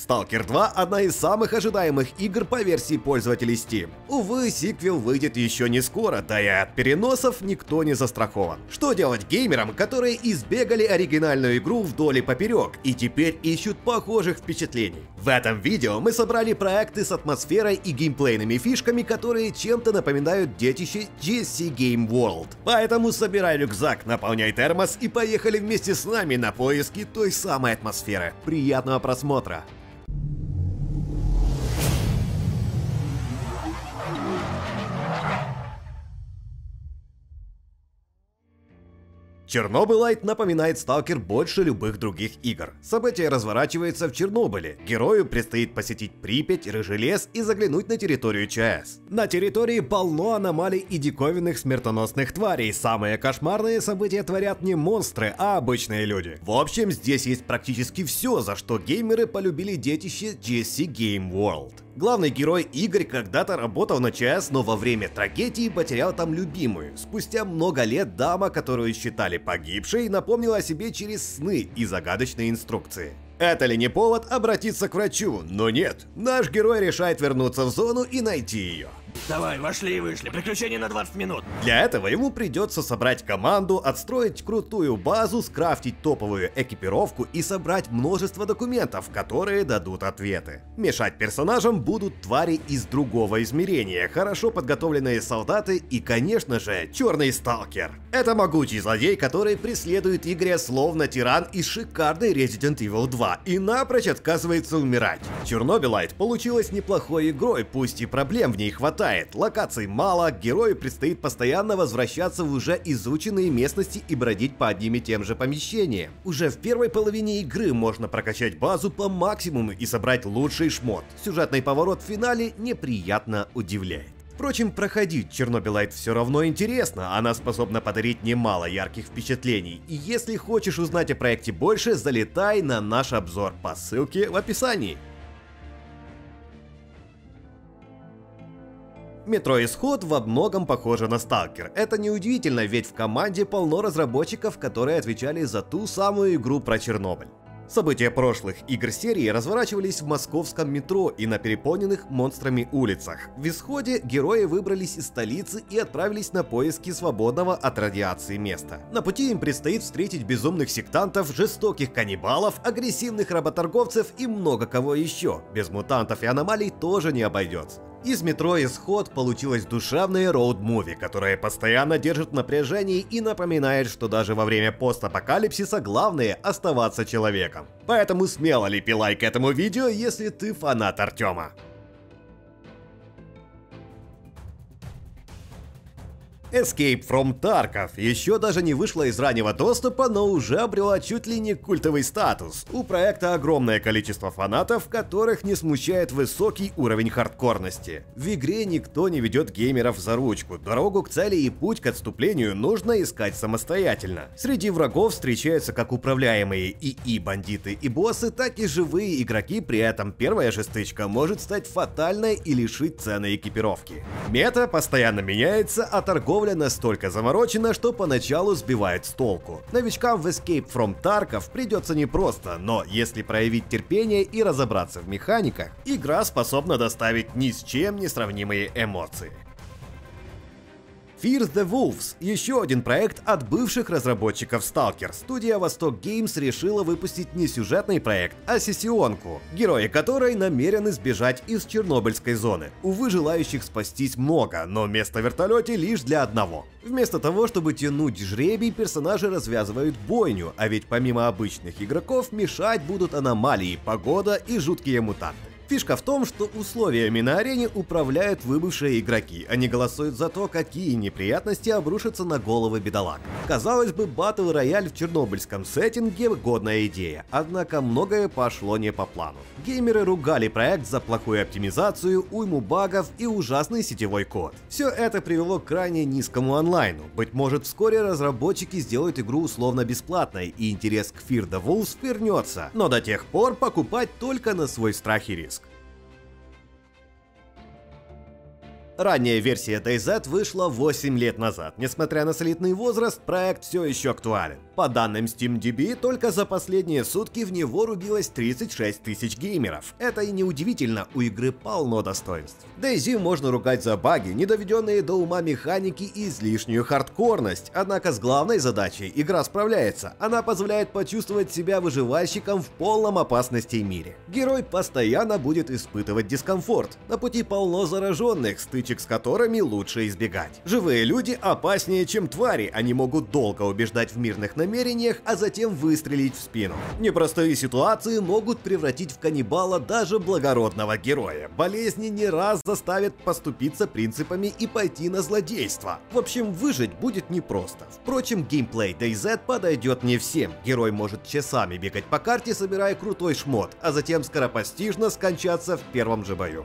Stalker 2 – одна из самых ожидаемых игр по версии пользователей Steam. Увы, сиквел выйдет еще не скоро, да и от переносов никто не застрахован. Что делать геймерам, которые избегали оригинальную игру вдоль и поперек и теперь ищут похожих впечатлений? В этом видео мы собрали проекты с атмосферой и геймплейными фишками, которые чем-то напоминают детище GSC Game World. Поэтому собирай рюкзак, наполняй термос и поехали вместе с нами на поиски той самой атмосферы. Приятного просмотра! Чернобылайт напоминает Сталкер больше любых других игр. Событие разворачивается в Чернобыле. Герою предстоит посетить Припять, Рыжий лес и заглянуть на территорию ЧАЭС. На территории полно аномалий и диковинных смертоносных тварей. Самые кошмарные события творят не монстры, а обычные люди. В общем, здесь есть практически все, за что геймеры полюбили детище GSC Game World. Главный герой Игорь когда-то работал на ЧАЭС, но во время трагедии потерял там любимую. Спустя много лет дама, которую считали погибшей, напомнила о себе через сны и загадочные инструкции. Это ли не повод обратиться к врачу? Но нет, наш герой решает вернуться в зону и найти ее. Давай, вошли и вышли. Приключение на 20 минут. Для этого ему придется собрать команду, отстроить крутую базу, скрафтить топовую экипировку и собрать множество документов, которые дадут ответы. Мешать персонажам будут твари из другого измерения, хорошо подготовленные солдаты и, конечно же, черный сталкер. Это могучий злодей, который преследует Игоря словно тиран из шикарной Resident Evil 2 и напрочь отказывается умирать. Чернобылайт получилась неплохой игрой, пусть и проблем в ней хватает, хватает, локаций мало, герою предстоит постоянно возвращаться в уже изученные местности и бродить по одним и тем же помещениям. Уже в первой половине игры можно прокачать базу по максимуму и собрать лучший шмот. Сюжетный поворот в финале неприятно удивляет. Впрочем, проходить Чернобылайт все равно интересно, она способна подарить немало ярких впечатлений. И если хочешь узнать о проекте больше, залетай на наш обзор по ссылке в описании. Метро Исход во многом похоже на Сталкер. Это неудивительно, ведь в команде полно разработчиков, которые отвечали за ту самую игру про Чернобыль. События прошлых игр серии разворачивались в московском метро и на переполненных монстрами улицах. В исходе герои выбрались из столицы и отправились на поиски свободного от радиации места. На пути им предстоит встретить безумных сектантов, жестоких каннибалов, агрессивных работорговцев и много кого еще. Без мутантов и аномалий тоже не обойдется. Из метро Исход получилось душевное роуд-муви, которое постоянно держит в напряжении и напоминает, что даже во время постапокалипсиса главное оставаться человеком. Поэтому смело лепи лайк этому видео, если ты фанат Артема. Escape from Tarkov еще даже не вышла из раннего доступа, но уже обрела чуть ли не культовый статус. У проекта огромное количество фанатов, которых не смущает высокий уровень хардкорности. В игре никто не ведет геймеров за ручку, дорогу к цели и путь к отступлению нужно искать самостоятельно. Среди врагов встречаются как управляемые ИИ-бандиты и боссы, так и живые игроки, при этом первая же стычка может стать фатальной и лишить цены экипировки. Мета постоянно меняется, а торговля торговля настолько заморочена, что поначалу сбивает с толку. Новичкам в Escape from Tarkov придется непросто, но если проявить терпение и разобраться в механиках, игра способна доставить ни с чем не сравнимые эмоции. Fear the Wolves – еще один проект от бывших разработчиков Stalker. Студия Восток Games решила выпустить не сюжетный проект, а сессионку, герои которой намерены сбежать из Чернобыльской зоны. Увы, желающих спастись много, но место в вертолете лишь для одного. Вместо того, чтобы тянуть жребий, персонажи развязывают бойню, а ведь помимо обычных игроков мешать будут аномалии, погода и жуткие мутанты. Фишка в том, что условиями на арене управляют выбывшие игроки. Они голосуют за то, какие неприятности обрушатся на головы бедолаг. Казалось бы, батл рояль в чернобыльском сеттинге – годная идея, однако многое пошло не по плану. Геймеры ругали проект за плохую оптимизацию, уйму багов и ужасный сетевой код. Все это привело к крайне низкому онлайну. Быть может, вскоре разработчики сделают игру условно бесплатной, и интерес к Fear the Wolves вернется. Но до тех пор покупать только на свой страх и риск. Ранняя версия DayZ вышла 8 лет назад. Несмотря на солидный возраст, проект все еще актуален. По данным SteamDB, только за последние сутки в него рубилось 36 тысяч геймеров. Это и неудивительно, у игры полно достоинств. DayZ можно ругать за баги, недоведенные до ума механики и излишнюю хардкорность. Однако с главной задачей игра справляется. Она позволяет почувствовать себя выживальщиком в полном опасности мире. Герой постоянно будет испытывать дискомфорт. На пути полно зараженных, стычек с которыми лучше избегать. Живые люди опаснее, чем твари. Они могут долго убеждать в мирных намерениях, а затем выстрелить в спину. Непростые ситуации могут превратить в каннибала даже благородного героя. Болезни не раз заставят поступиться принципами и пойти на злодейство. В общем, выжить будет непросто. Впрочем, геймплей DayZ подойдет не всем. Герой может часами бегать по карте, собирая крутой шмот, а затем скоропостижно скончаться в первом же бою.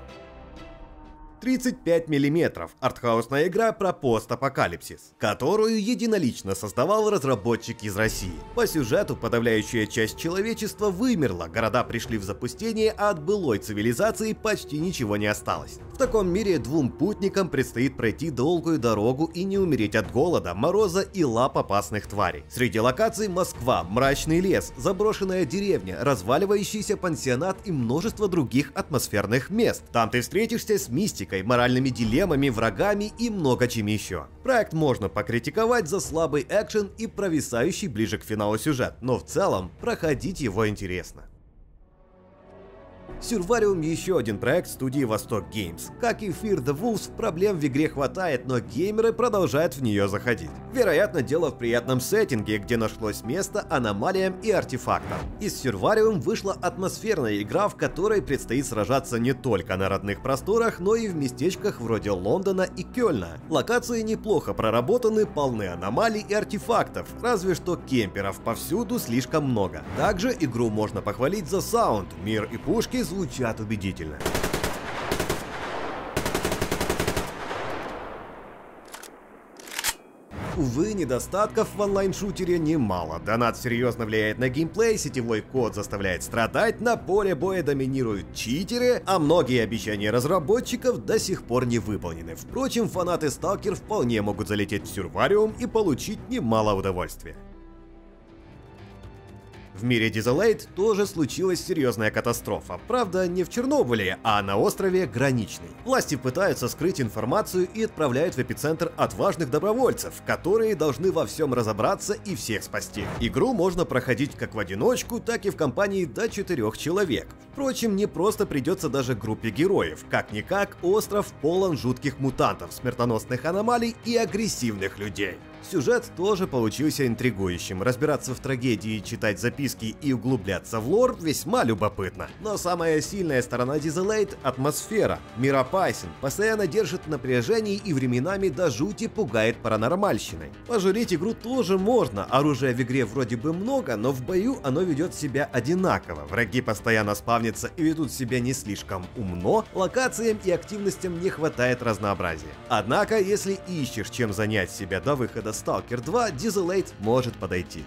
35 мм – артхаусная игра про постапокалипсис, которую единолично создавал разработчик из России. По сюжету подавляющая часть человечества вымерла, города пришли в запустение, а от былой цивилизации почти ничего не осталось. В таком мире двум путникам предстоит пройти долгую дорогу и не умереть от голода, мороза и лап опасных тварей. Среди локаций Москва, мрачный лес, заброшенная деревня, разваливающийся пансионат и множество других атмосферных мест. Там ты встретишься с мистикой, политикой, моральными дилеммами, врагами и много чем еще. Проект можно покритиковать за слабый экшен и провисающий ближе к финалу сюжет, но в целом проходить его интересно. Survarium еще один проект студии Восток Games. Как и Fear the Wolves, проблем в игре хватает, но геймеры продолжают в нее заходить. Вероятно, дело в приятном сеттинге, где нашлось место аномалиям и артефактам. Из Survarium вышла атмосферная игра, в которой предстоит сражаться не только на родных просторах, но и в местечках вроде Лондона и Кёльна. Локации неплохо проработаны, полны аномалий и артефактов, разве что кемперов повсюду слишком много. Также игру можно похвалить за саунд, мир и пушки звучат убедительно. Увы, недостатков в онлайн-шутере немало. Донат серьезно влияет на геймплей, сетевой код заставляет страдать, на поле боя доминируют читеры, а многие обещания разработчиков до сих пор не выполнены. Впрочем, фанаты Сталкер вполне могут залететь в Сюрвариум и получить немало удовольствия. В мире Дизелейт тоже случилась серьезная катастрофа. Правда, не в Чернобыле, а на острове Граничный. Власти пытаются скрыть информацию и отправляют в эпицентр отважных добровольцев, которые должны во всем разобраться и всех спасти. Игру можно проходить как в одиночку, так и в компании до четырех человек. Впрочем, не просто придется даже группе героев. Как-никак, остров полон жутких мутантов, смертоносных аномалий и агрессивных людей. Сюжет тоже получился интригующим. Разбираться в трагедии, читать записки и углубляться в лор весьма любопытно. Но самая сильная сторона Дизелейт — атмосфера. Мир опасен, постоянно держит напряжение и временами до жути пугает паранормальщиной. Пожалеть игру тоже можно, оружия в игре вроде бы много, но в бою оно ведет себя одинаково. Враги постоянно спавнятся и ведут себя не слишком умно, локациям и активностям не хватает разнообразия. Однако, если ищешь чем занять себя до выхода Stalker 2 Dieselate может подойти.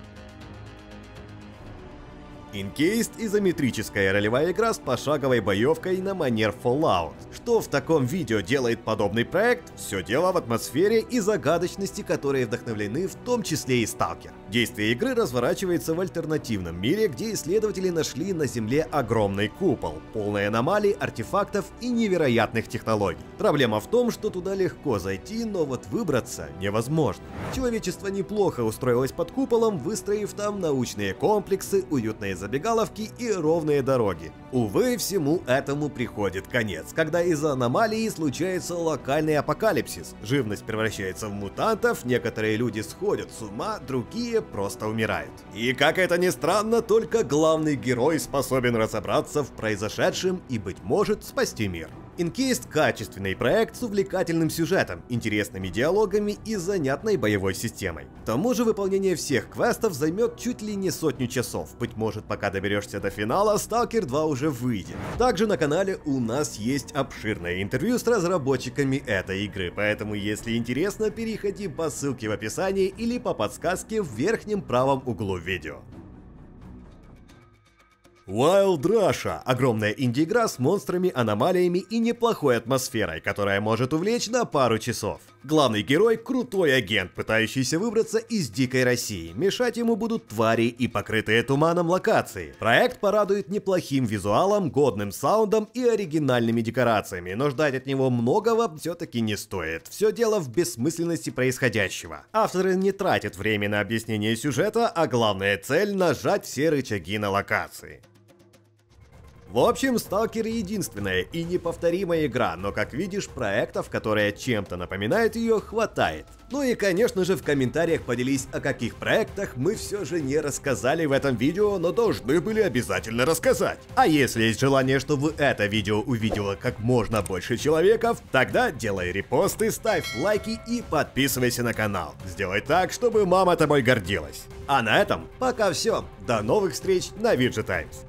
Encased – изометрическая ролевая игра с пошаговой боевкой на манер Fallout. Что в таком видео делает подобный проект? Все дело в атмосфере и загадочности, которые вдохновлены в том числе и Stalker. Действие игры разворачивается в альтернативном мире, где исследователи нашли на Земле огромный купол, полный аномалий, артефактов и невероятных технологий. Проблема в том, что туда легко зайти, но вот выбраться невозможно. Человечество неплохо устроилось под куполом, выстроив там научные комплексы, уютные забегаловки и ровные дороги. Увы, всему этому приходит конец, когда из-за аномалии случается локальный апокалипсис. Живность превращается в мутантов, некоторые люди сходят с ума, другие просто умирают. И как это ни странно, только главный герой способен разобраться в произошедшем и, быть может, спасти мир. Инкейст – качественный проект с увлекательным сюжетом, интересными диалогами и занятной боевой системой. К тому же выполнение всех квестов займет чуть ли не сотню часов. Быть может, пока доберешься до финала, Stalker 2 уже выйдет. Также на канале у нас есть обширное интервью с разработчиками этой игры, поэтому если интересно, переходи по ссылке в описании или по подсказке в верхнем правом углу видео. Wild Russia – огромная инди-игра с монстрами, аномалиями и неплохой атмосферой, которая может увлечь на пару часов. Главный герой – крутой агент, пытающийся выбраться из дикой России. Мешать ему будут твари и покрытые туманом локации. Проект порадует неплохим визуалом, годным саундом и оригинальными декорациями, но ждать от него многого все-таки не стоит. Все дело в бессмысленности происходящего. Авторы не тратят время на объяснение сюжета, а главная цель – нажать все рычаги на локации. В общем, Сталкер единственная и неповторимая игра, но как видишь, проектов, которые чем-то напоминают ее, хватает. Ну и конечно же в комментариях поделись, о каких проектах мы все же не рассказали в этом видео, но должны были обязательно рассказать. А если есть желание, чтобы это видео увидело как можно больше человеков, тогда делай репосты, ставь лайки и подписывайся на канал. Сделай так, чтобы мама тобой гордилась. А на этом пока все. До новых встреч на Times.